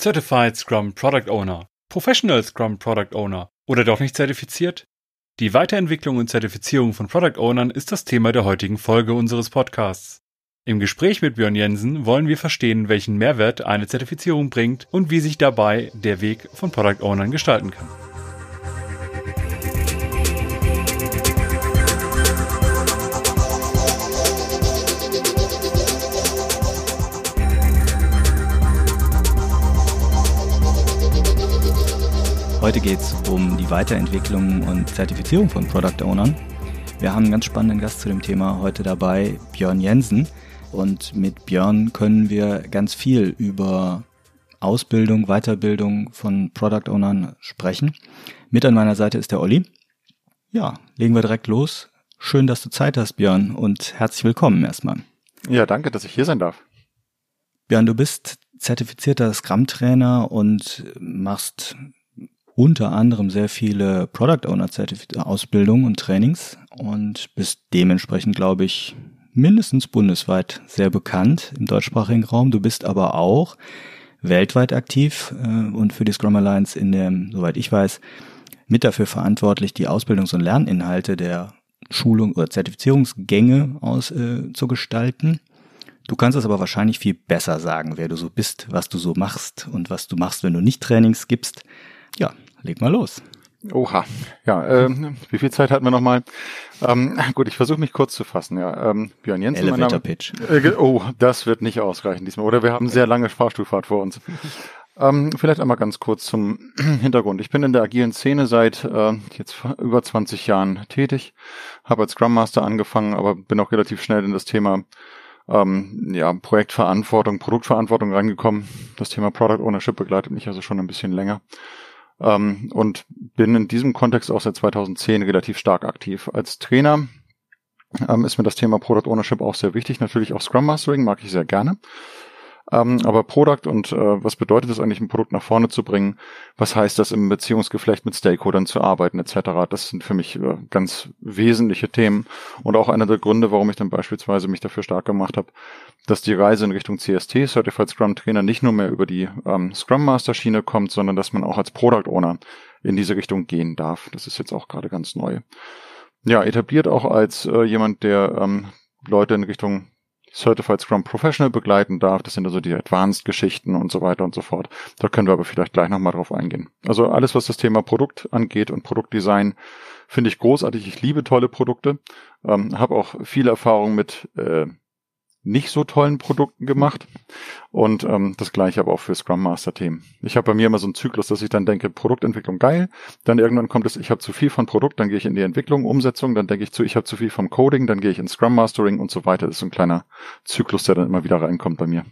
Certified Scrum Product Owner, Professional Scrum Product Owner oder doch nicht zertifiziert? Die Weiterentwicklung und Zertifizierung von Product Ownern ist das Thema der heutigen Folge unseres Podcasts. Im Gespräch mit Björn Jensen wollen wir verstehen, welchen Mehrwert eine Zertifizierung bringt und wie sich dabei der Weg von Product Ownern gestalten kann. Heute geht es um die Weiterentwicklung und Zertifizierung von Product Ownern. Wir haben einen ganz spannenden Gast zu dem Thema heute dabei, Björn Jensen. Und mit Björn können wir ganz viel über Ausbildung, Weiterbildung von Product Ownern sprechen. Mit an meiner Seite ist der Olli. Ja, legen wir direkt los. Schön, dass du Zeit hast, Björn, und herzlich willkommen erstmal. Ja, danke, dass ich hier sein darf. Björn, du bist zertifizierter Scrum-Trainer und machst unter anderem sehr viele Product Owner Ausbildungen und Trainings und bist dementsprechend, glaube ich, mindestens bundesweit sehr bekannt im deutschsprachigen Raum. Du bist aber auch weltweit aktiv äh, und für die Scrum Alliance in dem, soweit ich weiß, mit dafür verantwortlich, die Ausbildungs- und Lerninhalte der Schulung oder Zertifizierungsgänge aus, äh, zu gestalten. Du kannst es aber wahrscheinlich viel besser sagen, wer du so bist, was du so machst und was du machst, wenn du nicht Trainings gibst. Ja, leg mal los. Oha, ja, ähm, wie viel Zeit hatten wir nochmal? Ähm, gut, ich versuche mich kurz zu fassen. Ja, ähm, Björn Jensen, Elevator Name. Pitch. Äh, oh, das wird nicht ausreichen diesmal. Oder wir haben sehr lange Fahrstuhlfahrt vor uns. Ähm, vielleicht einmal ganz kurz zum Hintergrund. Ich bin in der agilen Szene seit äh, jetzt über 20 Jahren tätig, habe als Scrum Master angefangen, aber bin auch relativ schnell in das Thema ähm, ja, Projektverantwortung, Produktverantwortung reingekommen. Das Thema Product Ownership begleitet mich also schon ein bisschen länger. Ähm, und bin in diesem Kontext auch seit 2010 relativ stark aktiv. Als Trainer ähm, ist mir das Thema Product Ownership auch sehr wichtig. Natürlich auch Scrum Mastering mag ich sehr gerne. Ähm, aber Product und äh, was bedeutet es eigentlich, ein Produkt nach vorne zu bringen? Was heißt das im Beziehungsgeflecht mit Stakeholdern zu arbeiten etc.? Das sind für mich äh, ganz wesentliche Themen und auch einer der Gründe, warum ich dann beispielsweise mich dafür stark gemacht habe, dass die Reise in Richtung CST, Certified Scrum Trainer, nicht nur mehr über die ähm, Scrum Master Schiene kommt, sondern dass man auch als Product Owner in diese Richtung gehen darf. Das ist jetzt auch gerade ganz neu. Ja, etabliert auch als äh, jemand, der ähm, Leute in Richtung Certified Scrum Professional begleiten darf. Das sind also die Advanced-Geschichten und so weiter und so fort. Da können wir aber vielleicht gleich nochmal drauf eingehen. Also alles, was das Thema Produkt angeht und Produktdesign, finde ich großartig. Ich liebe tolle Produkte. Ähm, habe auch viel Erfahrung mit äh, nicht so tollen Produkten gemacht. Und ähm, das gleiche aber auch für Scrum Master Themen. Ich habe bei mir immer so einen Zyklus, dass ich dann denke, Produktentwicklung geil, dann irgendwann kommt es, ich habe zu viel von Produkt, dann gehe ich in die Entwicklung, Umsetzung, dann denke ich zu, ich habe zu viel vom Coding, dann gehe ich in Scrum Mastering und so weiter. Das ist so ein kleiner Zyklus, der dann immer wieder reinkommt bei mir.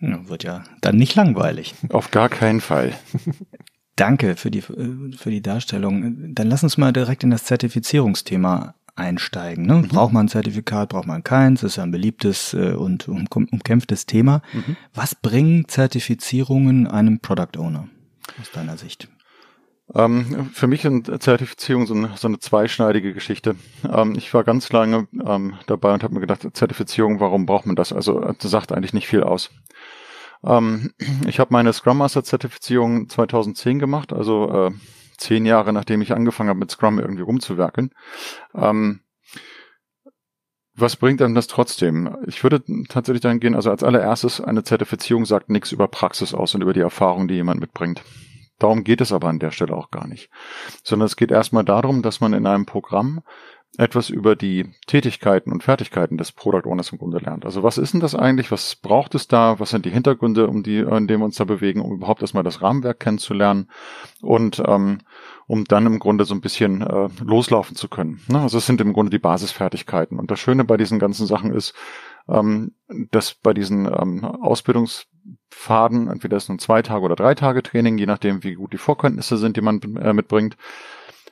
Ja, wird ja dann nicht langweilig. Auf gar keinen Fall. Danke für die, für die Darstellung. Dann lass uns mal direkt in das Zertifizierungsthema einsteigen. Ne? Mhm. Braucht man ein Zertifikat, braucht man keins, das ist ja ein beliebtes äh, und um, umkämpftes Thema. Mhm. Was bringen Zertifizierungen einem Product Owner aus deiner Sicht? Ähm, für mich sind Zertifizierungen so, eine, so eine zweischneidige Geschichte. Ähm, ich war ganz lange ähm, dabei und habe mir gedacht, Zertifizierung, warum braucht man das? Also das sagt eigentlich nicht viel aus. Ähm, ich habe meine Scrum Master Zertifizierung 2010 gemacht, also äh, zehn Jahre, nachdem ich angefangen habe, mit Scrum irgendwie rumzuwerkeln. Ähm, was bringt einem das trotzdem? Ich würde tatsächlich dahin gehen, also als allererstes, eine Zertifizierung sagt nichts über Praxis aus und über die Erfahrung, die jemand mitbringt. Darum geht es aber an der Stelle auch gar nicht. Sondern es geht erstmal darum, dass man in einem Programm etwas über die Tätigkeiten und Fertigkeiten des Product Owners im Grunde lernt. Also was ist denn das eigentlich? Was braucht es da? Was sind die Hintergründe, um die, in denen wir uns da bewegen, um überhaupt erstmal das Rahmenwerk kennenzulernen und ähm, um dann im Grunde so ein bisschen äh, loslaufen zu können. Ne? Also es sind im Grunde die Basisfertigkeiten. Und das Schöne bei diesen ganzen Sachen ist, ähm, dass bei diesen ähm, Ausbildungsfaden, entweder ist nun zwei Tage oder drei Tage Training, je nachdem, wie gut die Vorkenntnisse sind, die man äh, mitbringt,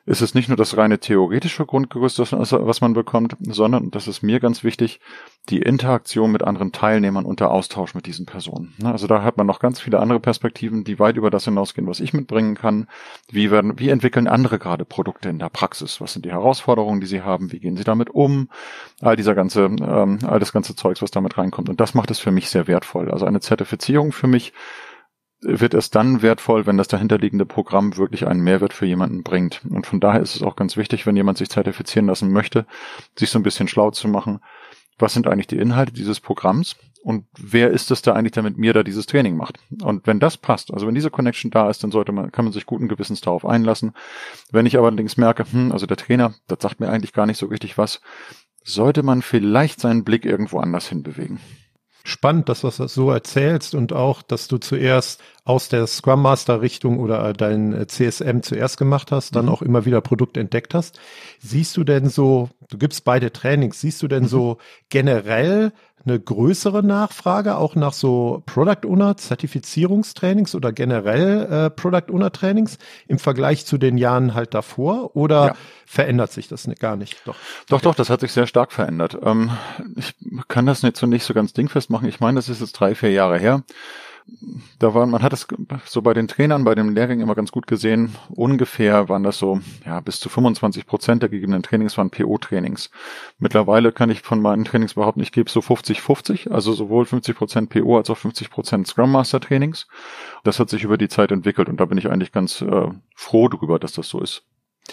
ist es nicht nur das reine theoretische Grundgerüst, was man bekommt, sondern, das ist mir ganz wichtig, die Interaktion mit anderen Teilnehmern und der Austausch mit diesen Personen. Ne, also da hat man noch ganz viele andere Perspektiven, die weit über das hinausgehen, was ich mitbringen kann. Wie werden, wie entwickeln andere gerade Produkte in der Praxis? Was sind die Herausforderungen, die sie haben? Wie gehen sie damit um? All dieser ganze, ähm, all das ganze Zeugs, was damit reinkommt. Und das macht es für mich sehr wertvoll. Also eine Zertifizierung für mich wird es dann wertvoll, wenn das dahinterliegende Programm wirklich einen Mehrwert für jemanden bringt. Und von daher ist es auch ganz wichtig, wenn jemand sich zertifizieren lassen möchte, sich so ein bisschen schlau zu machen. Was sind eigentlich die Inhalte dieses Programms? Und wer ist es da eigentlich, der mit mir da dieses Training macht? Und wenn das passt, also wenn diese Connection da ist, dann sollte man, kann man sich guten Gewissens darauf einlassen. Wenn ich allerdings merke, hm, also der Trainer, das sagt mir eigentlich gar nicht so richtig was, sollte man vielleicht seinen Blick irgendwo anders hinbewegen spannend, dass du das so erzählst und auch, dass du zuerst aus der Scrum Master Richtung oder dein äh, CSM zuerst gemacht hast, dann mhm. auch immer wieder Produkt entdeckt hast. Siehst du denn so, du gibst beide Trainings, siehst du denn mhm. so generell eine größere Nachfrage auch nach so Product Owner Zertifizierungstrainings oder generell äh, Product Owner Trainings im Vergleich zu den Jahren halt davor oder ja. verändert sich das gar nicht? Doch, doch, okay. doch, das hat sich sehr stark verändert. Ähm, ich kann das nicht so nicht so ganz dingfest machen. Ich meine, das ist jetzt drei, vier Jahre her da war, man hat es so bei den Trainern, bei den Lehrgängen immer ganz gut gesehen. Ungefähr waren das so, ja, bis zu 25 Prozent der gegebenen Trainings waren PO-Trainings. Mittlerweile kann ich von meinen Trainings behaupten, ich gebe so 50-50, also sowohl 50 Prozent PO als auch 50 Prozent Scrum Master Trainings. Das hat sich über die Zeit entwickelt und da bin ich eigentlich ganz äh, froh darüber, dass das so ist.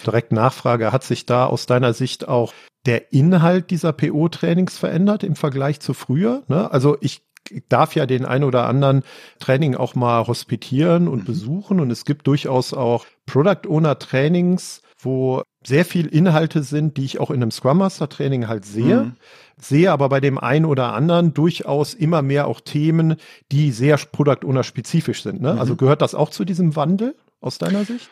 Direkt Nachfrage, hat sich da aus deiner Sicht auch der Inhalt dieser PO-Trainings verändert im Vergleich zu früher? Ne? Also ich darf ja den ein oder anderen Training auch mal hospitieren und mhm. besuchen. Und es gibt durchaus auch Product Owner Trainings, wo sehr viel Inhalte sind, die ich auch in einem Scrum Master Training halt sehe. Mhm. Sehe aber bei dem einen oder anderen durchaus immer mehr auch Themen, die sehr Product Owner spezifisch sind. Ne? Mhm. Also gehört das auch zu diesem Wandel aus deiner Sicht?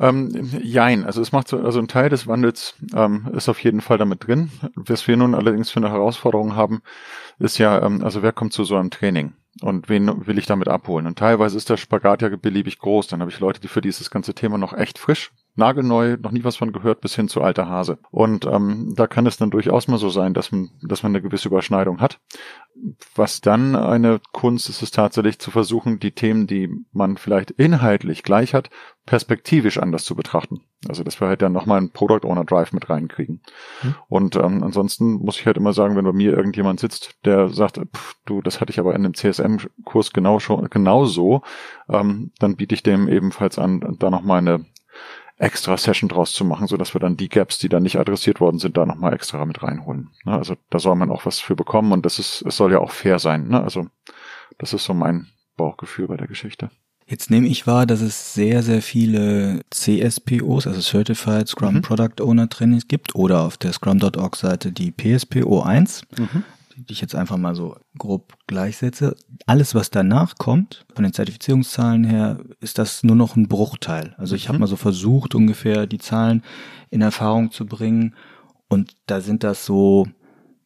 Ähm, jein, also es macht so, also ein Teil des Wandels ähm, ist auf jeden Fall damit drin. Was wir nun allerdings für eine Herausforderung haben, ist ja, ähm, also wer kommt zu so einem Training? Und wen will ich damit abholen? Und teilweise ist der Spagat ja beliebig groß. Dann habe ich Leute, die für dieses ganze Thema noch echt frisch nagelneu, noch nie was von gehört, bis hin zu alter Hase. Und ähm, da kann es dann durchaus mal so sein, dass man, dass man eine gewisse Überschneidung hat. Was dann eine Kunst ist, ist tatsächlich zu versuchen, die Themen, die man vielleicht inhaltlich gleich hat, perspektivisch anders zu betrachten. Also dass wir halt dann nochmal einen Product Owner Drive mit reinkriegen. Mhm. Und ähm, ansonsten muss ich halt immer sagen, wenn bei mir irgendjemand sitzt, der sagt, pff, du, das hatte ich aber in dem CSM-Kurs genau schon genauso, ähm, dann biete ich dem ebenfalls an, da nochmal eine extra Session draus zu machen, so dass wir dann die Gaps, die dann nicht adressiert worden sind, da nochmal extra mit reinholen. Ne? Also da soll man auch was für bekommen und das ist, es soll ja auch fair sein. Ne? Also das ist so mein Bauchgefühl bei der Geschichte. Jetzt nehme ich wahr, dass es sehr, sehr viele CSPOs, also Certified Scrum mhm. Product Owner Trainings gibt oder auf der Scrum.org Seite die PSPO 1. Mhm die ich jetzt einfach mal so grob gleichsetze. Alles, was danach kommt, von den Zertifizierungszahlen her, ist das nur noch ein Bruchteil. Also ich mhm. habe mal so versucht, ungefähr die Zahlen in Erfahrung zu bringen. Und da sind das so,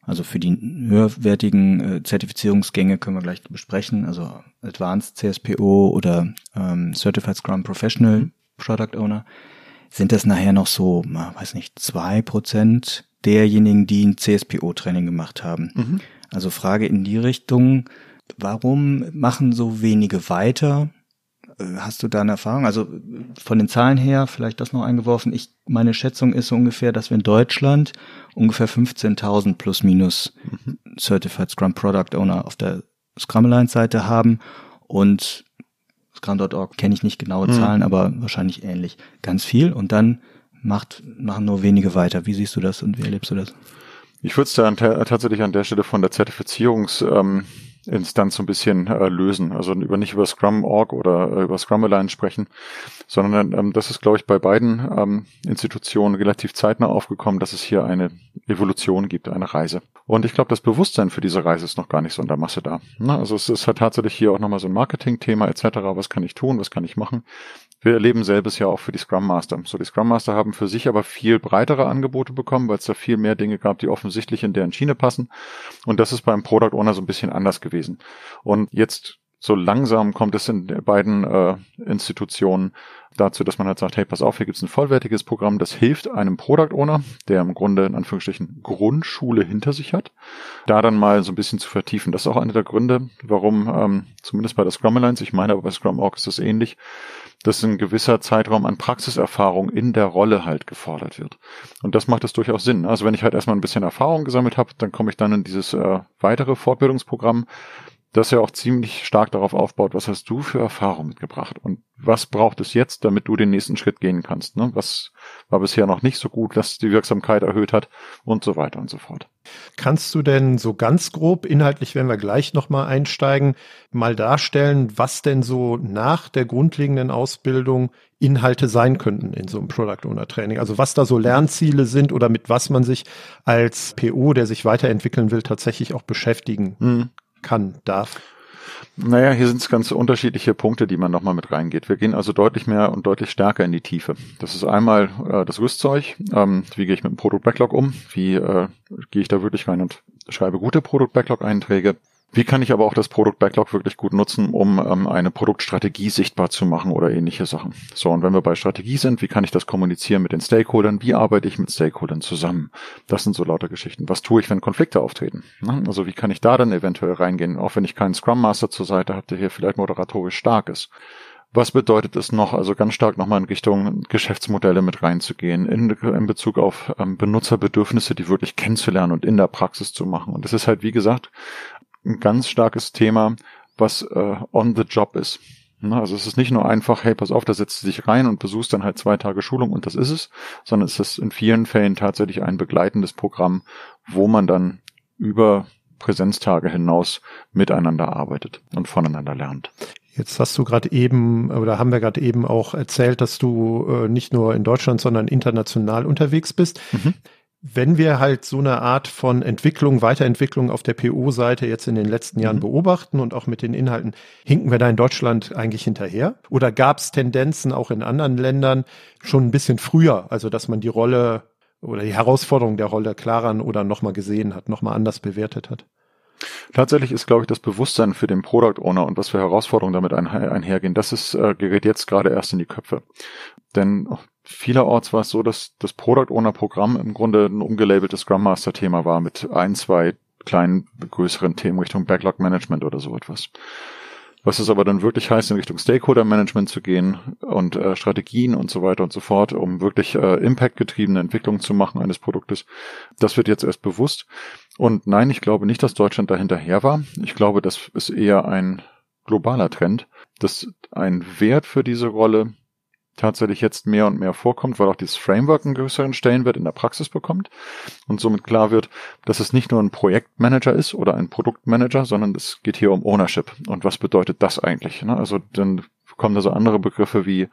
also für die höherwertigen äh, Zertifizierungsgänge können wir gleich besprechen, also Advanced CSPO oder ähm, Certified Scrum Professional mhm. Product Owner, sind das nachher noch so, weiß nicht, zwei Prozent derjenigen, die ein CSPO-Training gemacht haben. Mhm. Also Frage in die Richtung, warum machen so wenige weiter? Äh, hast du da eine Erfahrung? Also von den Zahlen her, vielleicht das noch eingeworfen, ich, meine Schätzung ist so ungefähr, dass wir in Deutschland ungefähr 15.000 plus minus mhm. Certified Scrum Product Owner auf der Scrum Alliance Seite haben und Scrum.org kenne ich nicht genaue mhm. Zahlen, aber wahrscheinlich ähnlich. Ganz viel und dann macht, machen nur wenige weiter. Wie siehst du das und wie erlebst du das? Ich würde es da tatsächlich an der Stelle von der Zertifizierungs- ähm, Instanz so ein bisschen äh, lösen. Also über nicht über Scrum.org oder äh, über Scrum Alliance sprechen, sondern ähm, das ist, glaube ich, bei beiden ähm, Institutionen relativ zeitnah aufgekommen, dass es hier eine Evolution gibt, eine Reise. Und ich glaube, das Bewusstsein für diese Reise ist noch gar nicht so in der Masse da. Na, also es ist halt tatsächlich hier auch nochmal so ein Marketing-Thema etc. Was kann ich tun? Was kann ich machen? Wir erleben selbes ja auch für die Scrum Master. So, die Scrum Master haben für sich aber viel breitere Angebote bekommen, weil es da viel mehr Dinge gab, die offensichtlich in deren Schiene passen. Und das ist beim Product Owner so ein bisschen anders gewesen. Und jetzt so langsam kommt es in beiden äh, Institutionen dazu, dass man halt sagt, hey, pass auf, hier gibt's ein vollwertiges Programm, das hilft einem Product Owner, der im Grunde in Anführungsstrichen Grundschule hinter sich hat, da dann mal so ein bisschen zu vertiefen. Das ist auch einer der Gründe, warum ähm, zumindest bei der Scrum Alliance, ich meine aber bei Scrum Org ist das ähnlich, dass ein gewisser Zeitraum an Praxiserfahrung in der Rolle halt gefordert wird. Und das macht es durchaus Sinn. Also wenn ich halt erstmal ein bisschen Erfahrung gesammelt habe, dann komme ich dann in dieses äh, weitere Fortbildungsprogramm das ja auch ziemlich stark darauf aufbaut, was hast du für Erfahrung mitgebracht und was braucht es jetzt, damit du den nächsten Schritt gehen kannst. Ne? Was war bisher noch nicht so gut, was die Wirksamkeit erhöht hat und so weiter und so fort. Kannst du denn so ganz grob, inhaltlich werden wir gleich nochmal einsteigen, mal darstellen, was denn so nach der grundlegenden Ausbildung Inhalte sein könnten in so einem Product Owner Training? Also was da so Lernziele sind oder mit was man sich als PO, der sich weiterentwickeln will, tatsächlich auch beschäftigen mhm kann, darf? Naja, hier sind es ganz unterschiedliche Punkte, die man nochmal mit reingeht. Wir gehen also deutlich mehr und deutlich stärker in die Tiefe. Das ist einmal äh, das Rüstzeug. Ähm, wie gehe ich mit dem Product Backlog um? Wie äh, gehe ich da wirklich rein und schreibe gute Product Backlog Einträge? Wie kann ich aber auch das Product Backlog wirklich gut nutzen, um ähm, eine Produktstrategie sichtbar zu machen oder ähnliche Sachen? So, und wenn wir bei Strategie sind, wie kann ich das kommunizieren mit den Stakeholdern? Wie arbeite ich mit Stakeholdern zusammen? Das sind so lauter Geschichten. Was tue ich, wenn Konflikte auftreten? Also wie kann ich da dann eventuell reingehen? Auch wenn ich keinen Scrum Master zur Seite habe, der hier vielleicht moderatorisch stark ist. Was bedeutet es noch? Also ganz stark nochmal in Richtung Geschäftsmodelle mit reinzugehen, in, in Bezug auf ähm, Benutzerbedürfnisse, die wirklich kennenzulernen und in der Praxis zu machen. Und das ist halt, wie gesagt, ein ganz starkes Thema, was äh, on the job ist. Also es ist nicht nur einfach, hey, pass auf, da setzt du dich rein und besuchst dann halt zwei Tage Schulung und das ist es, sondern es ist in vielen Fällen tatsächlich ein begleitendes Programm, wo man dann über Präsenztage hinaus miteinander arbeitet und voneinander lernt. Jetzt hast du gerade eben oder haben wir gerade eben auch erzählt, dass du äh, nicht nur in Deutschland, sondern international unterwegs bist. Mhm wenn wir halt so eine Art von Entwicklung, Weiterentwicklung auf der PO-Seite jetzt in den letzten Jahren mhm. beobachten und auch mit den Inhalten, hinken wir da in Deutschland eigentlich hinterher? Oder gab es Tendenzen auch in anderen Ländern schon ein bisschen früher, also dass man die Rolle oder die Herausforderung der Rolle klarer oder nochmal gesehen hat, nochmal anders bewertet hat? Tatsächlich ist, glaube ich, das Bewusstsein für den Product Owner und was für Herausforderungen damit einhergehen, das ist, äh, gerät jetzt gerade erst in die Köpfe. Denn vielerorts war es so, dass das Product Owner Programm im Grunde ein umgelabeltes Scrum Master Thema war mit ein, zwei kleinen, größeren Themen Richtung Backlog Management oder so etwas. Was es aber dann wirklich heißt, in Richtung Stakeholder Management zu gehen und äh, Strategien und so weiter und so fort, um wirklich äh, Impact-getriebene Entwicklung zu machen eines Produktes, das wird jetzt erst bewusst. Und nein, ich glaube nicht, dass Deutschland da hinterher war. Ich glaube, das ist eher ein globaler Trend, dass ein Wert für diese Rolle tatsächlich jetzt mehr und mehr vorkommt, weil auch dieses Framework einen größeren Stellenwert in der Praxis bekommt und somit klar wird, dass es nicht nur ein Projektmanager ist oder ein Produktmanager, sondern es geht hier um Ownership. Und was bedeutet das eigentlich? Ne? Also dann kommen da so andere Begriffe wie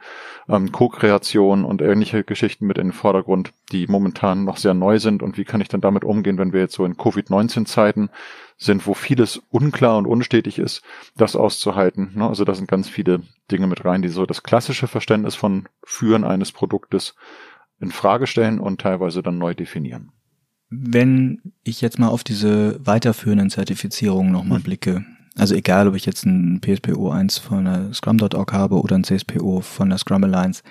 ähm, Co-Kreation und ähnliche Geschichten mit in den Vordergrund, die momentan noch sehr neu sind und wie kann ich dann damit umgehen, wenn wir jetzt so in Covid-19-Zeiten sind, wo vieles unklar und unstetig ist, das auszuhalten. Ne? Also da sind ganz viele Dinge mit rein, die so das klassische Verständnis von Führen eines Produktes in Frage stellen und teilweise dann neu definieren. Wenn ich jetzt mal auf diese weiterführenden Zertifizierungen nochmal hm. blicke, also egal, ob ich jetzt ein PSPO 1 von der Scrum.org habe oder ein CSPO von der Scrum Alliance,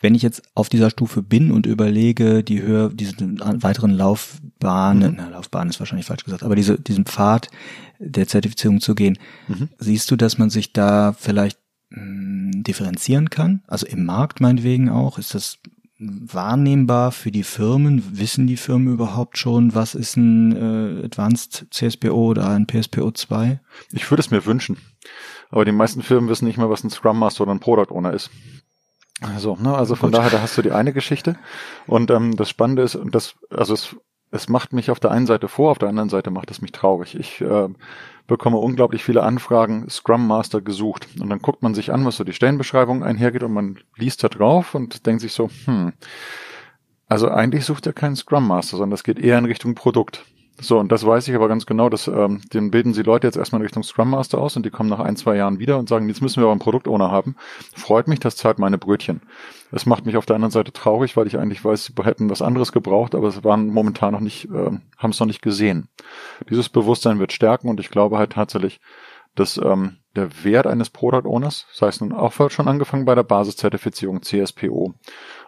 wenn ich jetzt auf dieser Stufe bin und überlege, die Höhe, diesen weiteren Laufbahnen, mhm. na, Laufbahn ist wahrscheinlich falsch gesagt, aber diese, diesen Pfad der Zertifizierung zu gehen, mhm. siehst du, dass man sich da vielleicht mh, hm, differenzieren kann? Also im Markt meinetwegen auch? Ist das wahrnehmbar für die Firmen? Wissen die Firmen überhaupt schon, was ist ein äh, Advanced CSPO oder ein PSPO 2? Ich würde es mir wünschen. Aber die meisten Firmen wissen nicht mal, was ein Scrum Master oder ein Product Owner ist. Also, ne, also von Gut. daher, da hast du die eine Geschichte. Und ähm, das Spannende ist, das, also es, es macht mich auf der einen Seite vor, auf der anderen Seite macht es mich traurig. Ich äh, bekomme unglaublich viele Anfragen, Scrum Master gesucht. Und dann guckt man sich an, was so die Stellenbeschreibung einhergeht und man liest da drauf und denkt sich so, hm, also eigentlich sucht er keinen Scrum Master, sondern das geht eher in Richtung Produkt. So, und das weiß ich aber ganz genau, dass ähm, den bilden sie Leute jetzt erstmal in Richtung Scrum Master aus und die kommen nach ein, zwei Jahren wieder und sagen, jetzt müssen wir aber einen Produktowner haben. Freut mich, das zahlt meine Brötchen. Es macht mich auf der anderen Seite traurig, weil ich eigentlich weiß, sie hätten was anderes gebraucht, aber sie waren momentan noch nicht, äh, haben es noch nicht gesehen. Dieses Bewusstsein wird stärken und ich glaube halt tatsächlich, dass ähm, der Wert eines Product Owners, sei es nun auch schon angefangen bei der Basiszertifizierung CSPO,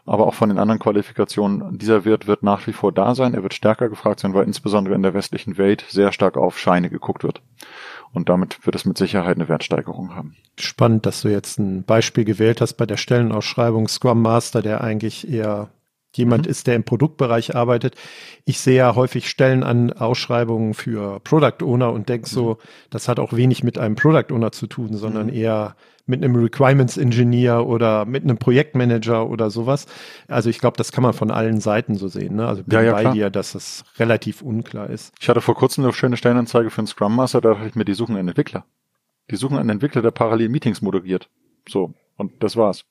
aber auch von den anderen Qualifikationen, dieser Wert wird nach wie vor da sein. Er wird stärker gefragt sein, weil insbesondere in der westlichen Welt sehr stark auf Scheine geguckt wird. Und damit wird es mit Sicherheit eine Wertsteigerung haben. Spannend, dass du jetzt ein Beispiel gewählt hast bei der Stellenausschreibung Scrum Master, der eigentlich eher jemand mhm. ist, der im Produktbereich arbeitet. Ich sehe ja häufig Stellen an Ausschreibungen für Product Owner und denke so, mhm. das hat auch wenig mit einem Product Owner zu tun, sondern mhm. eher mit einem Requirements Engineer oder mit einem Projektmanager oder sowas. Also ich glaube, das kann man von allen Seiten so sehen. Ne? Also bin ja, ja, bei klar. dir, dass das relativ unklar ist. Ich hatte vor kurzem eine schöne Stellenanzeige für einen Scrum Master, da dachte ich mir, die suchen einen Entwickler. Die suchen einen Entwickler, der parallel Meetings moderiert. So, und das war's.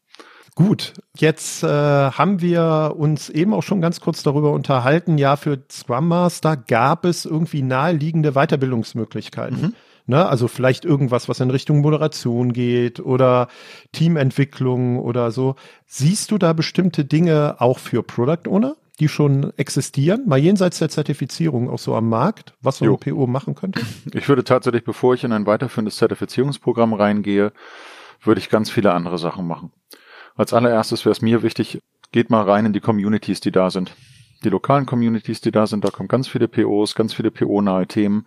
Gut, jetzt äh, haben wir uns eben auch schon ganz kurz darüber unterhalten. Ja, für Scrum Master gab es irgendwie naheliegende Weiterbildungsmöglichkeiten. Mhm. Ne? Also vielleicht irgendwas, was in Richtung Moderation geht oder Teamentwicklung oder so. Siehst du da bestimmte Dinge auch für Product Owner? die schon existieren, mal jenseits der Zertifizierung auch so am Markt, was so ein PO machen könnte? Ich würde tatsächlich, bevor ich in ein weiterführendes Zertifizierungsprogramm reingehe, würde ich ganz viele andere Sachen machen. Als allererstes wäre es mir wichtig, geht mal rein in die Communities, die da sind. Die lokalen Communities, die da sind, da kommen ganz viele POs, ganz viele PO-nahe Themen.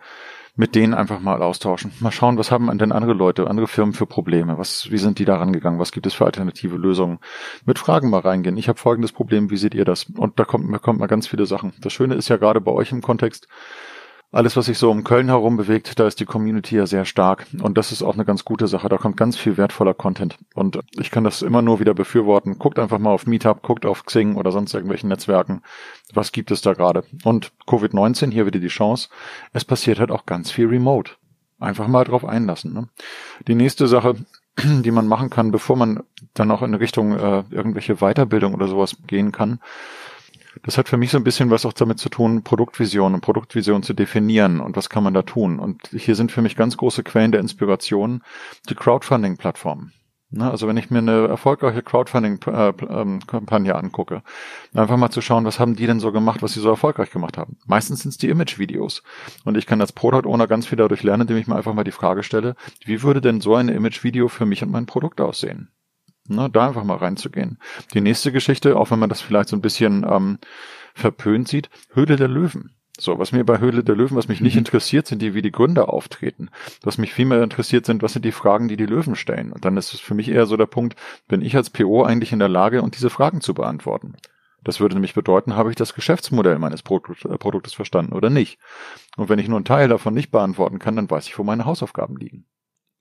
Mit denen einfach mal austauschen. Mal schauen, was haben denn andere Leute, andere Firmen für Probleme? Was, wie sind die da rangegangen? Was gibt es für alternative Lösungen? Mit Fragen mal reingehen. Ich habe folgendes Problem, wie seht ihr das? Und da kommt, kommt mal ganz viele Sachen. Das Schöne ist ja gerade bei euch im Kontext, alles, was sich so um Köln herum bewegt, da ist die Community ja sehr stark. Und das ist auch eine ganz gute Sache. Da kommt ganz viel wertvoller Content. Und ich kann das immer nur wieder befürworten. Guckt einfach mal auf Meetup, guckt auf Xing oder sonst irgendwelchen Netzwerken. Was gibt es da gerade? Und Covid-19, hier wieder die Chance. Es passiert halt auch ganz viel remote. Einfach mal drauf einlassen. Ne? Die nächste Sache, die man machen kann, bevor man dann auch in Richtung äh, irgendwelche Weiterbildung oder sowas gehen kann, das hat für mich so ein bisschen was auch damit zu tun, Produktvision und Produktvision zu definieren und was kann man da tun. Und hier sind für mich ganz große Quellen der Inspiration die Crowdfunding-Plattformen. Also wenn ich mir eine erfolgreiche Crowdfunding-Kampagne angucke, einfach mal zu schauen, was haben die denn so gemacht, was sie so erfolgreich gemacht haben. Meistens sind es die Image-Videos. Und ich kann als Product Owner ganz viel dadurch lernen, indem ich mir einfach mal die Frage stelle, wie würde denn so ein Image-Video für mich und mein Produkt aussehen? Ne, da einfach mal reinzugehen. Die nächste Geschichte, auch wenn man das vielleicht so ein bisschen ähm, verpönt sieht, Höhle der Löwen. So, was mir bei Höhle der Löwen, was mich nicht mhm. interessiert, sind die, wie die Gründer auftreten. Was mich vielmehr interessiert sind, was sind die Fragen, die die Löwen stellen. Und dann ist es für mich eher so der Punkt, bin ich als PO eigentlich in der Lage, und diese Fragen zu beantworten? Das würde nämlich bedeuten, habe ich das Geschäftsmodell meines äh, Produktes verstanden oder nicht? Und wenn ich nur einen Teil davon nicht beantworten kann, dann weiß ich, wo meine Hausaufgaben liegen.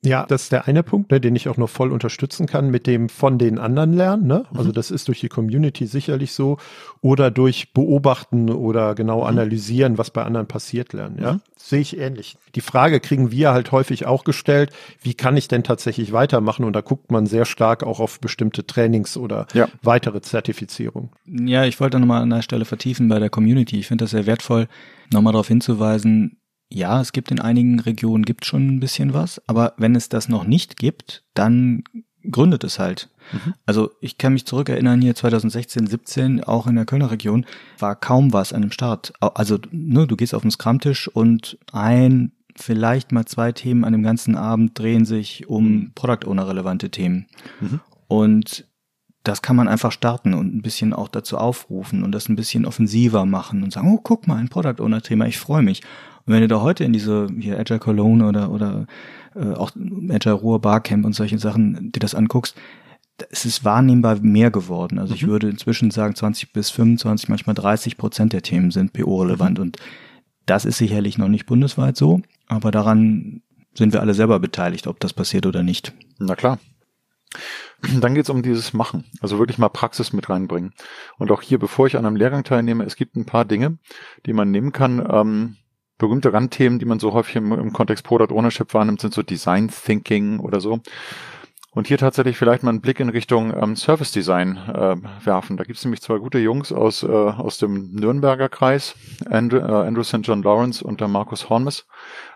Ja, das ist der eine Punkt, ne, den ich auch noch voll unterstützen kann mit dem von den anderen lernen. Ne? Also mhm. das ist durch die Community sicherlich so oder durch beobachten oder genau mhm. analysieren, was bei anderen passiert lernen. Ja, mhm. sehe ich ähnlich. Die Frage kriegen wir halt häufig auch gestellt: Wie kann ich denn tatsächlich weitermachen? Und da guckt man sehr stark auch auf bestimmte Trainings oder ja. weitere Zertifizierung. Ja, ich wollte nochmal an der Stelle vertiefen bei der Community. Ich finde das sehr wertvoll, nochmal darauf hinzuweisen, ja, es gibt in einigen Regionen gibt schon ein bisschen was, aber wenn es das noch nicht gibt, dann gründet es halt. Mhm. Also ich kann mich zurückerinnern, hier 2016, 17, auch in der Kölner Region, war kaum was an dem Start. Also ne, du gehst auf den Scrum-Tisch und ein, vielleicht mal zwei Themen an dem ganzen Abend drehen sich um mhm. Product Owner relevante Themen. Mhm. Und das kann man einfach starten und ein bisschen auch dazu aufrufen und das ein bisschen offensiver machen und sagen, oh, guck mal, ein Product Owner Thema, ich freue mich. Und wenn du da heute in diese hier Agile Cologne oder oder äh, auch Agile Ruhr Barcamp und solche Sachen dir das anguckst, es ist wahrnehmbar mehr geworden. Also mhm. ich würde inzwischen sagen, 20 bis 25, manchmal 30 Prozent der Themen sind PO-relevant. Mhm. Und das ist sicherlich noch nicht bundesweit so, aber daran sind wir alle selber beteiligt, ob das passiert oder nicht. Na klar. Dann geht es um dieses Machen, also wirklich mal Praxis mit reinbringen. Und auch hier, bevor ich an einem Lehrgang teilnehme, es gibt ein paar Dinge, die man nehmen kann, ähm, berühmte Randthemen, die man so häufig im, im Kontext Product Ownership wahrnimmt, sind so Design Thinking oder so. Und hier tatsächlich vielleicht mal einen Blick in Richtung ähm, Service Design äh, werfen. Da gibt es nämlich zwei gute Jungs aus, äh, aus dem Nürnberger Kreis, Andrew, äh, Andrew St. John Lawrence und der Markus Hornmes.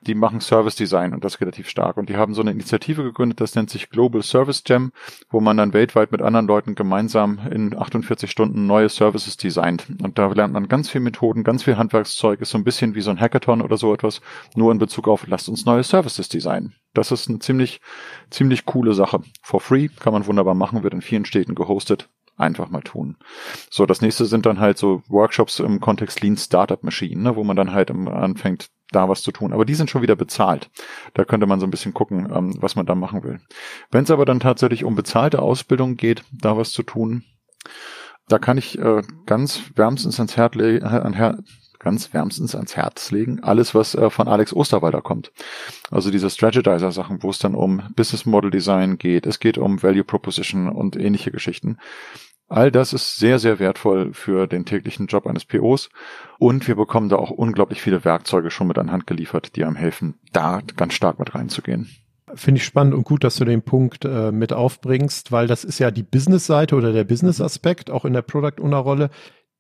Die machen Service Design und das relativ stark. Und die haben so eine Initiative gegründet, das nennt sich Global Service Jam, wo man dann weltweit mit anderen Leuten gemeinsam in 48 Stunden neue Services designt. Und da lernt man ganz viel Methoden, ganz viel Handwerkszeug, ist so ein bisschen wie so ein Hackathon oder so etwas, nur in Bezug auf, lasst uns neue Services designen. Das ist eine ziemlich, ziemlich coole Sache. For free kann man wunderbar machen, wird in vielen Städten gehostet. Einfach mal tun. So, das nächste sind dann halt so Workshops im Kontext Lean Startup Machine, ne, wo man dann halt anfängt, da was zu tun. Aber die sind schon wieder bezahlt. Da könnte man so ein bisschen gucken, ähm, was man da machen will. Wenn es aber dann tatsächlich um bezahlte Ausbildung geht, da was zu tun, da kann ich äh, ganz wärmstens ans Herz legen, ganz wärmstens ans Herz legen, alles, was äh, von Alex Osterwalder kommt. Also diese Strategizer-Sachen, wo es dann um Business Model Design geht, es geht um Value Proposition und ähnliche Geschichten. All das ist sehr, sehr wertvoll für den täglichen Job eines POs. Und wir bekommen da auch unglaublich viele Werkzeuge schon mit an Hand geliefert, die einem helfen, da ganz stark mit reinzugehen. Finde ich spannend und gut, dass du den Punkt äh, mit aufbringst, weil das ist ja die Business-Seite oder der Business-Aspekt, auch in der Product-Owner-Rolle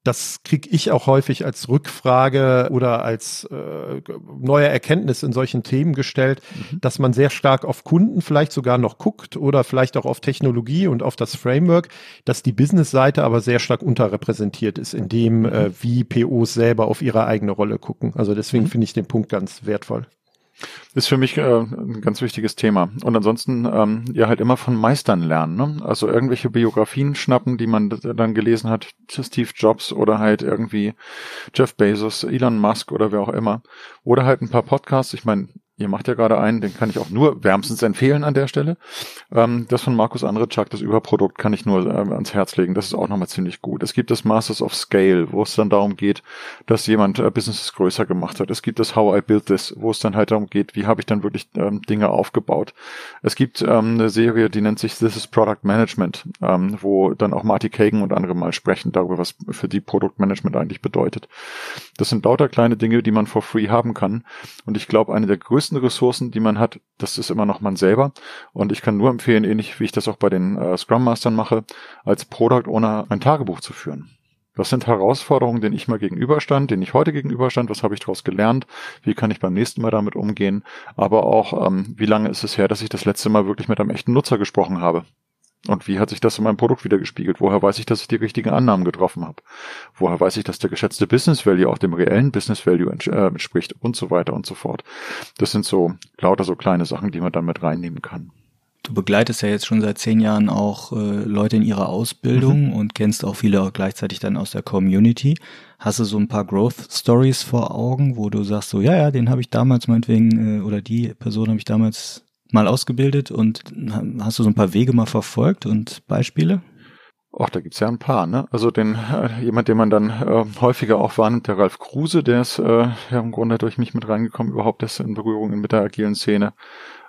das kriege ich auch häufig als Rückfrage oder als äh, neue Erkenntnis in solchen Themen gestellt, mhm. dass man sehr stark auf Kunden vielleicht sogar noch guckt oder vielleicht auch auf Technologie und auf das Framework, dass die Business-Seite aber sehr stark unterrepräsentiert ist, in dem, mhm. äh, wie POs selber auf ihre eigene Rolle gucken. Also deswegen mhm. finde ich den Punkt ganz wertvoll. Ist für mich äh, ein ganz wichtiges Thema. Und ansonsten ähm, ja halt immer von Meistern lernen. Ne? Also irgendwelche Biografien schnappen, die man dann gelesen hat, Steve Jobs oder halt irgendwie Jeff Bezos, Elon Musk oder wer auch immer. Oder halt ein paar Podcasts. Ich meine, Ihr macht ja gerade einen, den kann ich auch nur wärmstens empfehlen an der Stelle. Ähm, das von Markus Andretschak, das Überprodukt, kann ich nur ähm, ans Herz legen. Das ist auch nochmal ziemlich gut. Es gibt das Masters of Scale, wo es dann darum geht, dass jemand äh, Businesses größer gemacht hat. Es gibt das How I Built This, wo es dann halt darum geht, wie habe ich dann wirklich ähm, Dinge aufgebaut. Es gibt ähm, eine Serie, die nennt sich This is Product Management, ähm, wo dann auch Marty Kagan und andere mal sprechen darüber, was für die Produktmanagement eigentlich bedeutet. Das sind lauter kleine Dinge, die man for free haben kann. Und ich glaube, eine der größten größten Ressourcen, die man hat, das ist immer noch man selber. Und ich kann nur empfehlen, ähnlich wie ich das auch bei den äh, Scrum Mastern mache, als Product Owner ein Tagebuch zu führen. Was sind Herausforderungen, denen ich mal gegenüberstand, denen ich heute gegenüberstand? Was habe ich daraus gelernt? Wie kann ich beim nächsten Mal damit umgehen? Aber auch, ähm, wie lange ist es her, dass ich das letzte Mal wirklich mit einem echten Nutzer gesprochen habe? Und wie hat sich das in meinem Produkt wieder gespiegelt? Woher weiß ich, dass ich die richtigen Annahmen getroffen habe? Woher weiß ich, dass der geschätzte Business Value auch dem reellen Business Value äh, entspricht und so weiter und so fort? Das sind so lauter so kleine Sachen, die man dann mit reinnehmen kann. Du begleitest ja jetzt schon seit zehn Jahren auch äh, Leute in ihrer Ausbildung mhm. und kennst auch viele auch gleichzeitig dann aus der Community. Hast du so ein paar Growth Stories vor Augen, wo du sagst so, ja, ja, den habe ich damals meinetwegen äh, oder die Person habe ich damals mal ausgebildet und hast du so ein paar Wege mal verfolgt und Beispiele? Ach, da gibt's ja ein paar, ne? Also den äh, jemand, den man dann äh, häufiger auch wahrnimmt, der Ralf Kruse, der ist äh, ja im Grunde durch mich mit reingekommen, überhaupt das in Berührung mit der agilen Szene.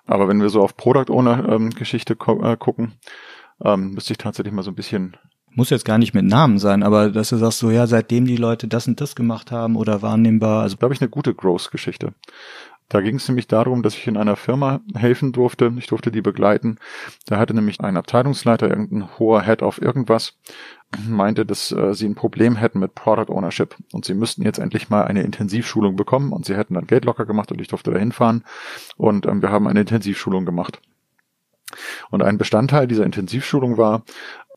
Aber wenn wir so auf Product Owner ähm, Geschichte äh, gucken, ähm, müsste ich tatsächlich mal so ein bisschen muss jetzt gar nicht mit Namen sein, aber dass du sagst so, ja, seitdem die Leute das und das gemacht haben oder wahrnehmbar. Also da habe ich eine gute Growth-Geschichte. Da ging es nämlich darum, dass ich in einer Firma helfen durfte. Ich durfte die begleiten. Da hatte nämlich ein Abteilungsleiter, irgendein hoher Head auf irgendwas, meinte, dass äh, sie ein Problem hätten mit Product Ownership und sie müssten jetzt endlich mal eine Intensivschulung bekommen und sie hätten dann Geld locker gemacht und ich durfte da hinfahren und ähm, wir haben eine Intensivschulung gemacht. Und ein Bestandteil dieser Intensivschulung war,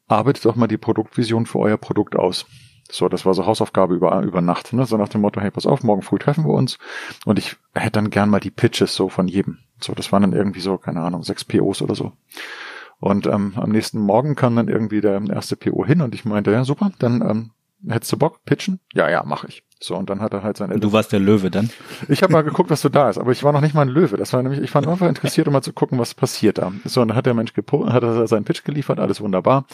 arbeitet doch mal die Produktvision für euer Produkt aus. So, das war so Hausaufgabe über, über Nacht, ne? So nach dem Motto, hey, pass auf, morgen früh treffen wir uns. Und ich hätte dann gern mal die Pitches so von jedem. So, das waren dann irgendwie so, keine Ahnung, sechs POs oder so. Und ähm, am nächsten Morgen kam dann irgendwie der erste PO hin und ich meinte, ja, super, dann ähm, hättest du Bock, pitchen? Ja, ja, mach ich. So, und dann hat er halt sein Du warst der Löwe dann? Ich habe mal geguckt, was du da ist, aber ich war noch nicht mal ein Löwe. Das war nämlich, ich war einfach interessiert, um mal zu gucken, was passiert da. So, und dann hat der Mensch hat er seinen Pitch geliefert, alles wunderbar.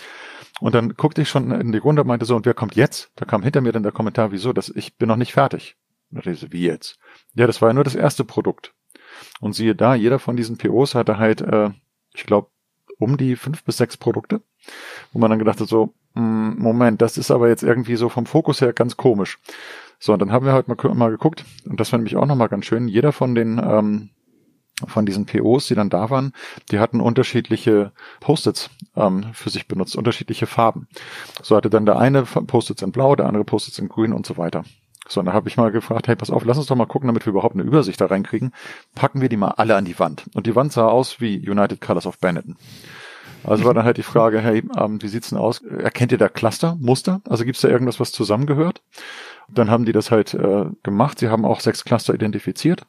Und dann guckte ich schon in die Runde und meinte so, und wer kommt jetzt? Da kam hinter mir dann der Kommentar, wieso, das, ich bin noch nicht fertig. Ich so, wie jetzt? Ja, das war ja nur das erste Produkt. Und siehe da, jeder von diesen POs hatte halt, äh, ich glaube, um die fünf bis sechs Produkte, wo man dann gedacht hat, so, mh, hm, Moment, das ist aber jetzt irgendwie so vom Fokus her ganz komisch. So, und dann haben wir halt mal, mal geguckt, und das war nämlich auch nochmal ganz schön, jeder von den ähm, von diesen POs, die dann da waren, die hatten unterschiedliche Post-its ähm, für sich benutzt, unterschiedliche Farben. So hatte dann der eine Post-its in blau, der andere Post-its in grün und so weiter. So, und da habe ich mal gefragt, hey, pass auf, lass uns doch mal gucken, damit wir überhaupt eine Übersicht da reinkriegen. Packen wir die mal alle an die Wand. Und die Wand sah aus wie United Colors of Benetton. Also war dann halt die Frage, hey, ähm, wie sieht's denn aus? Erkennt ihr da Cluster, Muster? Also gibt's da irgendwas, was zusammengehört? Dann haben die das halt äh, gemacht. Sie haben auch sechs Cluster identifiziert.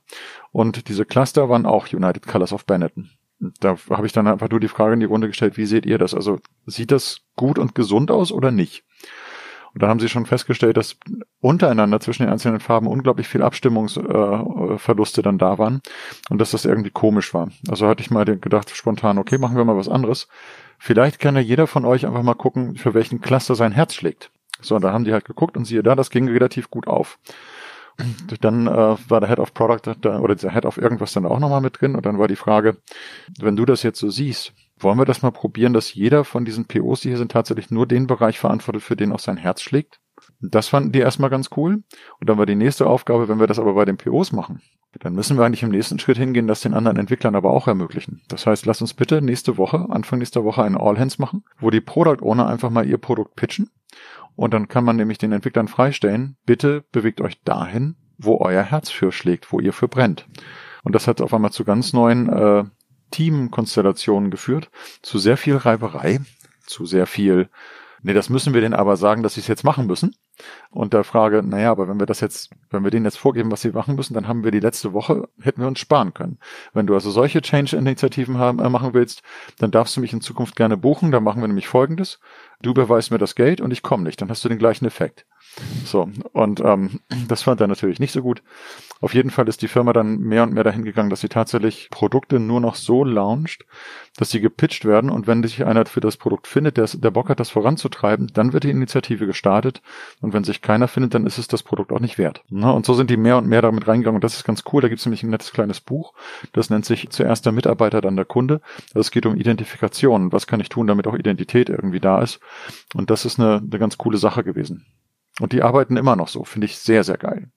Und diese Cluster waren auch United Colors of Benetton. Da habe ich dann einfach nur die Frage in die Runde gestellt, wie seht ihr das? Also sieht das gut und gesund aus oder nicht? Und dann haben sie schon festgestellt, dass untereinander zwischen den einzelnen Farben unglaublich viel Abstimmungsverluste äh, dann da waren und dass das irgendwie komisch war. Also hatte ich mal gedacht spontan, okay, machen wir mal was anderes. Vielleicht kann ja jeder von euch einfach mal gucken, für welchen Cluster sein Herz schlägt. So, und da haben die halt geguckt und siehe da, das ging relativ gut auf. Dann äh, war der Head of Product da, oder der Head of irgendwas dann auch nochmal mit drin und dann war die Frage, wenn du das jetzt so siehst, wollen wir das mal probieren, dass jeder von diesen POs, die hier sind, tatsächlich nur den Bereich verantwortet, für den auch sein Herz schlägt? Das fanden die erstmal ganz cool. Und dann war die nächste Aufgabe, wenn wir das aber bei den POs machen, dann müssen wir eigentlich im nächsten Schritt hingehen, das den anderen Entwicklern aber auch ermöglichen. Das heißt, lass uns bitte nächste Woche, Anfang nächster Woche einen All Hands machen, wo die Product Owner einfach mal ihr Produkt pitchen. Und dann kann man nämlich den Entwicklern freistellen, bitte bewegt euch dahin, wo euer Herz für schlägt, wo ihr für brennt. Und das hat auf einmal zu ganz neuen äh, Teamkonstellationen geführt, zu sehr viel Reiberei, zu sehr viel nee, das müssen wir denen aber sagen, dass sie es jetzt machen müssen. Und der Frage, naja, aber wenn wir das jetzt, wenn wir denen jetzt vorgeben, was sie machen müssen, dann haben wir die letzte Woche, hätten wir uns sparen können. Wenn du also solche Change-Initiativen äh, machen willst, dann darfst du mich in Zukunft gerne buchen. Dann machen wir nämlich Folgendes. Du beweist mir das Geld und ich komme nicht. Dann hast du den gleichen Effekt. So, und ähm, das fand er natürlich nicht so gut. Auf jeden Fall ist die Firma dann mehr und mehr dahin gegangen, dass sie tatsächlich Produkte nur noch so launcht, dass sie gepitcht werden und wenn sich einer für das Produkt findet, der, der Bock hat, das voranzutreiben, dann wird die Initiative gestartet und wenn sich keiner findet, dann ist es das Produkt auch nicht wert. Na, und so sind die mehr und mehr damit reingegangen und das ist ganz cool. Da gibt es nämlich ein nettes kleines Buch, das nennt sich zuerst der Mitarbeiter, dann der Kunde. Es geht um Identifikation. Was kann ich tun, damit auch Identität irgendwie da ist? Und das ist eine, eine ganz coole Sache gewesen. Und die arbeiten immer noch so, finde ich sehr, sehr geil.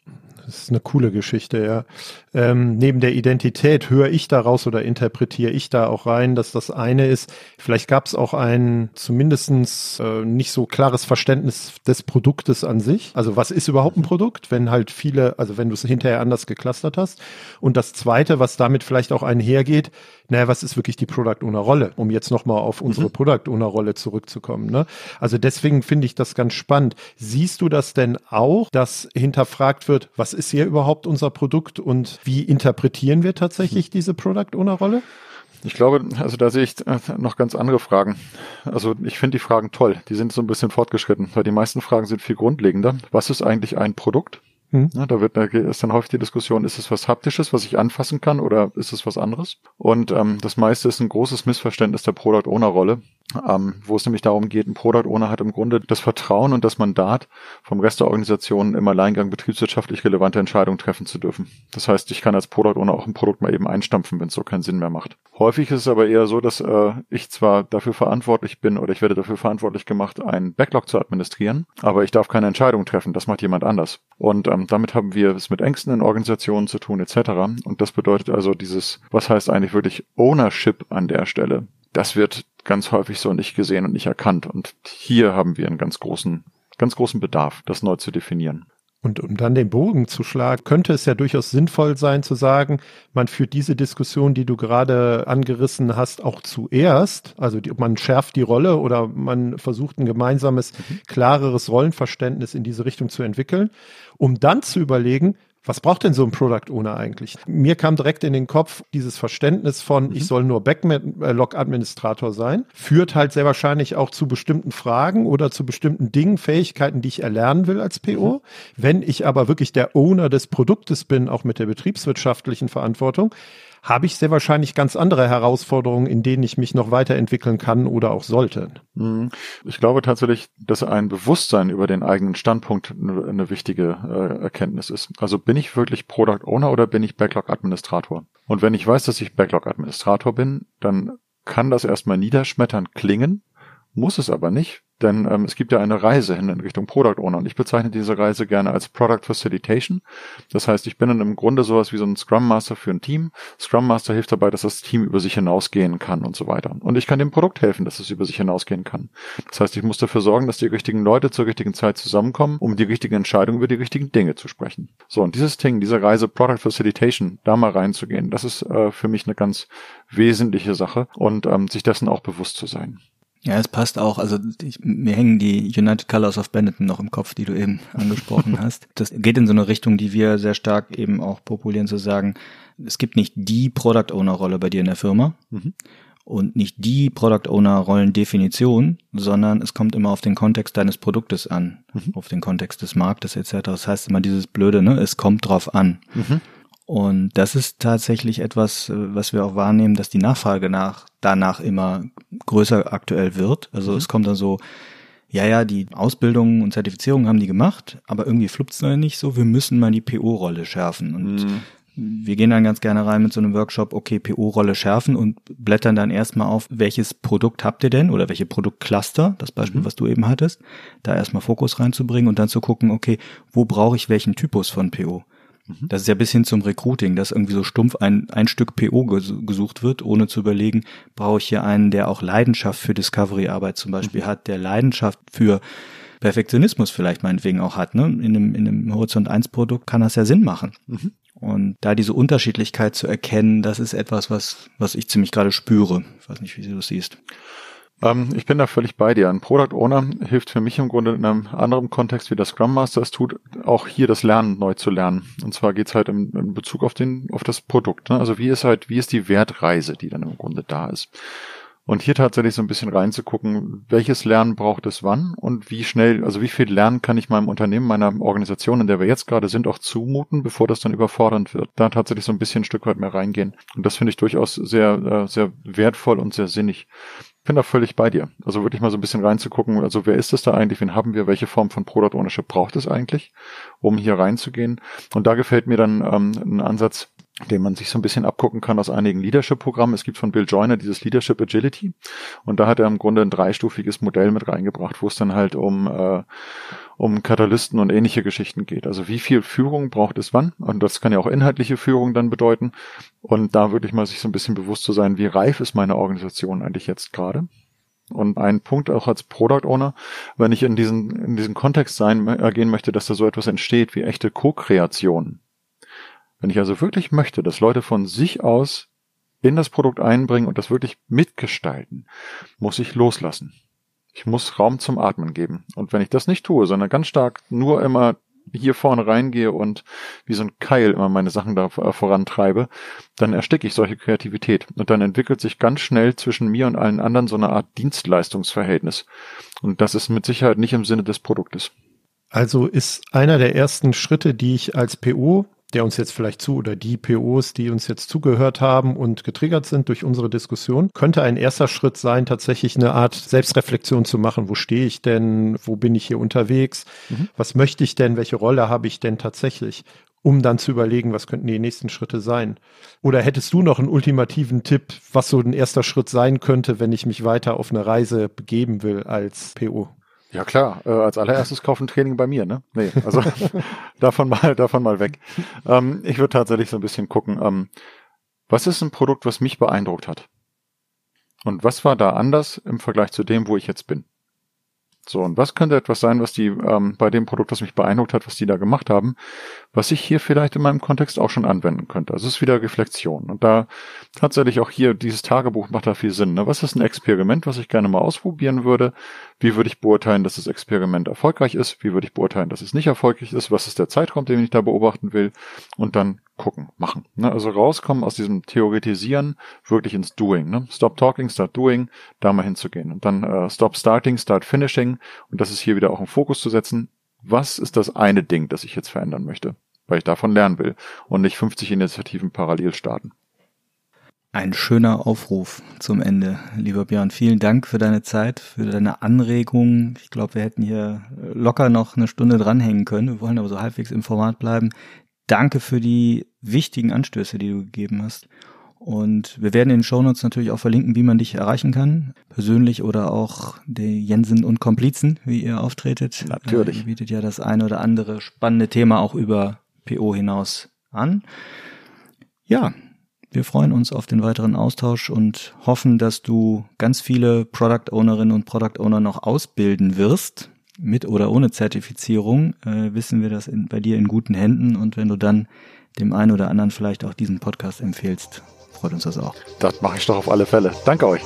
Das ist eine coole Geschichte, ja. Ähm, neben der Identität höre ich daraus oder interpretiere ich da auch rein, dass das eine ist, vielleicht gab es auch ein zumindestens äh, nicht so klares Verständnis des Produktes an sich. Also was ist überhaupt ein Produkt, wenn halt viele, also wenn du es hinterher anders geclustert hast. Und das zweite, was damit vielleicht auch einhergeht, naja, was ist wirklich die Product Owner Rolle, um jetzt nochmal auf unsere mhm. Product Owner Rolle zurückzukommen. Ne? Also deswegen finde ich das ganz spannend. Siehst du das denn auch, dass hinterfragt wird, was ist hier überhaupt unser Produkt und wie interpretieren wir tatsächlich diese Product Owner Rolle? Ich glaube, also da sehe ich äh, noch ganz andere Fragen. Also ich finde die Fragen toll. Die sind so ein bisschen fortgeschritten, weil die meisten Fragen sind viel grundlegender. Was ist eigentlich ein Produkt? Hm. Ja, da wird da ist dann häufig die Diskussion, ist es was Haptisches, was ich anfassen kann oder ist es was anderes? Und ähm, das meiste ist ein großes Missverständnis der Product Owner Rolle, ähm, wo es nämlich darum geht, ein Product Owner hat im Grunde das Vertrauen und das Mandat vom Rest der Organisation im Alleingang betriebswirtschaftlich relevante Entscheidungen treffen zu dürfen. Das heißt, ich kann als Product Owner auch ein Produkt mal eben einstampfen, wenn es so keinen Sinn mehr macht. Häufig ist es aber eher so, dass äh, ich zwar dafür verantwortlich bin oder ich werde dafür verantwortlich gemacht, einen Backlog zu administrieren, aber ich darf keine Entscheidung treffen. Das macht jemand anders. Und ähm, damit haben wir es mit Ängsten in Organisationen zu tun etc. Und das bedeutet also dieses, was heißt eigentlich wirklich Ownership an der Stelle? Das wird ganz häufig so nicht gesehen und nicht erkannt. Und hier haben wir einen ganz großen, ganz großen Bedarf, das neu zu definieren. Und um dann den Bogen zu schlagen, könnte es ja durchaus sinnvoll sein zu sagen, man führt diese Diskussion, die du gerade angerissen hast, auch zuerst. Also die, man schärft die Rolle oder man versucht ein gemeinsames, mhm. klareres Rollenverständnis in diese Richtung zu entwickeln, um dann zu überlegen, was braucht denn so ein Product Owner eigentlich? Mir kam direkt in den Kopf dieses Verständnis von, mhm. ich soll nur Backlog-Administrator sein, führt halt sehr wahrscheinlich auch zu bestimmten Fragen oder zu bestimmten Dingen, Fähigkeiten, die ich erlernen will als PO. Mhm. Wenn ich aber wirklich der Owner des Produktes bin, auch mit der betriebswirtschaftlichen Verantwortung, habe ich sehr wahrscheinlich ganz andere Herausforderungen, in denen ich mich noch weiterentwickeln kann oder auch sollte. Mhm. Ich glaube tatsächlich, dass ein Bewusstsein über den eigenen Standpunkt eine wichtige äh, Erkenntnis ist. Also bin ich wirklich Product Owner oder bin ich Backlog Administrator? Und wenn ich weiß, dass ich Backlog Administrator bin, dann kann das erstmal niederschmetternd klingen, muss es aber nicht, denn ähm, es gibt ja eine Reise hin in Richtung Product Owner und ich bezeichne diese Reise gerne als Product Facilitation. Das heißt, ich bin dann im Grunde sowas wie so ein Scrum Master für ein Team. Scrum Master hilft dabei, dass das Team über sich hinausgehen kann und so weiter. Und ich kann dem Produkt helfen, dass es über sich hinausgehen kann. Das heißt, ich muss dafür sorgen, dass die richtigen Leute zur richtigen Zeit zusammenkommen, um die richtigen Entscheidungen über die richtigen Dinge zu sprechen. So, und dieses Ding, diese Reise Product Facilitation, da mal reinzugehen, das ist äh, für mich eine ganz wesentliche Sache und ähm, sich dessen auch bewusst zu sein. Ja, es passt auch. Also ich, mir hängen die United Colors of Benetton noch im Kopf, die du eben angesprochen hast. Das geht in so eine Richtung, die wir sehr stark eben auch populieren, zu sagen, es gibt nicht die Product Owner Rolle bei dir in der Firma mhm. und nicht die Product Owner Rollendefinition, sondern es kommt immer auf den Kontext deines Produktes an, mhm. auf den Kontext des Marktes etc. Das heißt immer dieses Blöde, ne? Es kommt drauf an. Mhm. Und das ist tatsächlich etwas, äh, was wir auch wahrnehmen, dass die Nachfrage nach, danach immer größer aktuell wird. Also mhm. es kommt dann so, ja, ja, die Ausbildungen und Zertifizierungen haben die gemacht, aber irgendwie fluppt es noch nicht so, wir müssen mal die PO-Rolle schärfen. Und mhm. wir gehen dann ganz gerne rein mit so einem Workshop, okay, PO-Rolle schärfen und blättern dann erstmal auf, welches Produkt habt ihr denn oder welche Produktcluster, das Beispiel, mhm. was du eben hattest, da erstmal Fokus reinzubringen und dann zu gucken, okay, wo brauche ich welchen Typus von PO? Mhm. Das ist ja bis hin zum Recruiting, dass irgendwie so stumpf ein, ein Stück PO gesucht wird, ohne zu überlegen, brauche ich hier einen, der auch Leidenschaft für Discovery-Arbeit zum Beispiel mhm. hat, der Leidenschaft für Perfektionismus vielleicht meinetwegen auch hat. Ne? In, einem, in einem Horizont 1 Produkt kann das ja Sinn machen. Mhm. Und da diese Unterschiedlichkeit zu erkennen, das ist etwas, was, was ich ziemlich gerade spüre. Ich weiß nicht, wie du es siehst. Ähm, ich bin da völlig bei dir. Ein Product Owner hilft für mich im Grunde in einem anderen Kontext, wie der Scrum Master es tut, auch hier das Lernen neu zu lernen. Und zwar geht's halt im, in Bezug auf den, auf das Produkt. Ne? Also wie ist halt, wie ist die Wertreise, die dann im Grunde da ist. Und hier tatsächlich so ein bisschen reinzugucken, welches Lernen braucht es wann und wie schnell, also wie viel Lernen kann ich meinem Unternehmen, meiner Organisation, in der wir jetzt gerade sind, auch zumuten, bevor das dann überfordernd wird. Da tatsächlich so ein bisschen ein Stück weit mehr reingehen. Und das finde ich durchaus sehr, äh, sehr wertvoll und sehr sinnig bin da völlig bei dir. Also wirklich mal so ein bisschen reinzugucken, also wer ist das da eigentlich, wen haben wir, welche Form von Product Ownership braucht es eigentlich, um hier reinzugehen. Und da gefällt mir dann ähm, ein Ansatz, den man sich so ein bisschen abgucken kann aus einigen Leadership-Programmen. Es gibt von Bill Joyner dieses Leadership Agility und da hat er im Grunde ein dreistufiges Modell mit reingebracht, wo es dann halt um äh, um Katalysten und ähnliche Geschichten geht. Also wie viel Führung braucht es wann? Und das kann ja auch inhaltliche Führung dann bedeuten. Und da wirklich mal sich so ein bisschen bewusst zu sein, wie reif ist meine Organisation eigentlich jetzt gerade? Und ein Punkt auch als Product Owner, wenn ich in diesen, in diesen Kontext sein, äh, gehen möchte, dass da so etwas entsteht wie echte Co-Kreation wenn ich also wirklich möchte, dass Leute von sich aus in das Produkt einbringen und das wirklich mitgestalten, muss ich loslassen. Ich muss Raum zum Atmen geben. Und wenn ich das nicht tue, sondern ganz stark nur immer hier vorne reingehe und wie so ein Keil immer meine Sachen da vorantreibe, dann ersticke ich solche Kreativität. Und dann entwickelt sich ganz schnell zwischen mir und allen anderen so eine Art Dienstleistungsverhältnis. Und das ist mit Sicherheit nicht im Sinne des Produktes. Also ist einer der ersten Schritte, die ich als PO der uns jetzt vielleicht zu oder die POs, die uns jetzt zugehört haben und getriggert sind durch unsere Diskussion, könnte ein erster Schritt sein, tatsächlich eine Art Selbstreflexion zu machen. Wo stehe ich denn? Wo bin ich hier unterwegs? Mhm. Was möchte ich denn? Welche Rolle habe ich denn tatsächlich? um dann zu überlegen, was könnten die nächsten Schritte sein. Oder hättest du noch einen ultimativen Tipp, was so ein erster Schritt sein könnte, wenn ich mich weiter auf eine Reise begeben will als PO? Ja klar, äh, als allererstes kaufen Training bei mir, ne? Nee, also davon mal, davon mal weg. Ähm, ich würde tatsächlich so ein bisschen gucken, ähm, was ist ein Produkt, was mich beeindruckt hat? Und was war da anders im Vergleich zu dem, wo ich jetzt bin? So, und was könnte etwas sein, was die ähm, bei dem Produkt, was mich beeindruckt hat, was die da gemacht haben, was ich hier vielleicht in meinem Kontext auch schon anwenden könnte? Also es ist wieder Reflexion. Und da tatsächlich auch hier dieses Tagebuch macht da viel Sinn. Ne? Was ist ein Experiment, was ich gerne mal ausprobieren würde? Wie würde ich beurteilen, dass das Experiment erfolgreich ist? Wie würde ich beurteilen, dass es nicht erfolgreich ist? Was ist der Zeitraum, den ich da beobachten will? Und dann gucken, machen. Ne? Also rauskommen aus diesem Theoretisieren wirklich ins Doing. Ne? Stop talking, start doing, da mal hinzugehen. Und dann äh, stop starting, start finishing. Und das ist hier wieder auch im Fokus zu setzen. Was ist das eine Ding, das ich jetzt verändern möchte? Weil ich davon lernen will und nicht 50 Initiativen parallel starten. Ein schöner Aufruf zum Ende, lieber Björn. Vielen Dank für deine Zeit, für deine Anregungen. Ich glaube, wir hätten hier locker noch eine Stunde dranhängen können. Wir wollen aber so halbwegs im Format bleiben. Danke für die wichtigen Anstöße, die du gegeben hast. Und wir werden in den Shownotes natürlich auch verlinken, wie man dich erreichen kann. Persönlich oder auch die Jensen und Komplizen, wie ihr auftretet. Natürlich. Äh, ihr bietet ja das eine oder andere spannende Thema auch über PO hinaus an. Ja, wir freuen uns auf den weiteren Austausch und hoffen, dass du ganz viele Product Ownerinnen und Product Owner noch ausbilden wirst mit oder ohne Zertifizierung, äh, wissen wir das in, bei dir in guten Händen. Und wenn du dann dem einen oder anderen vielleicht auch diesen Podcast empfehlst, freut uns das auch. Das mache ich doch auf alle Fälle. Danke euch.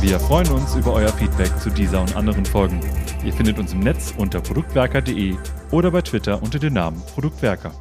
Wir freuen uns über euer Feedback zu dieser und anderen Folgen. Ihr findet uns im Netz unter produktwerker.de oder bei Twitter unter dem Namen Produktwerker.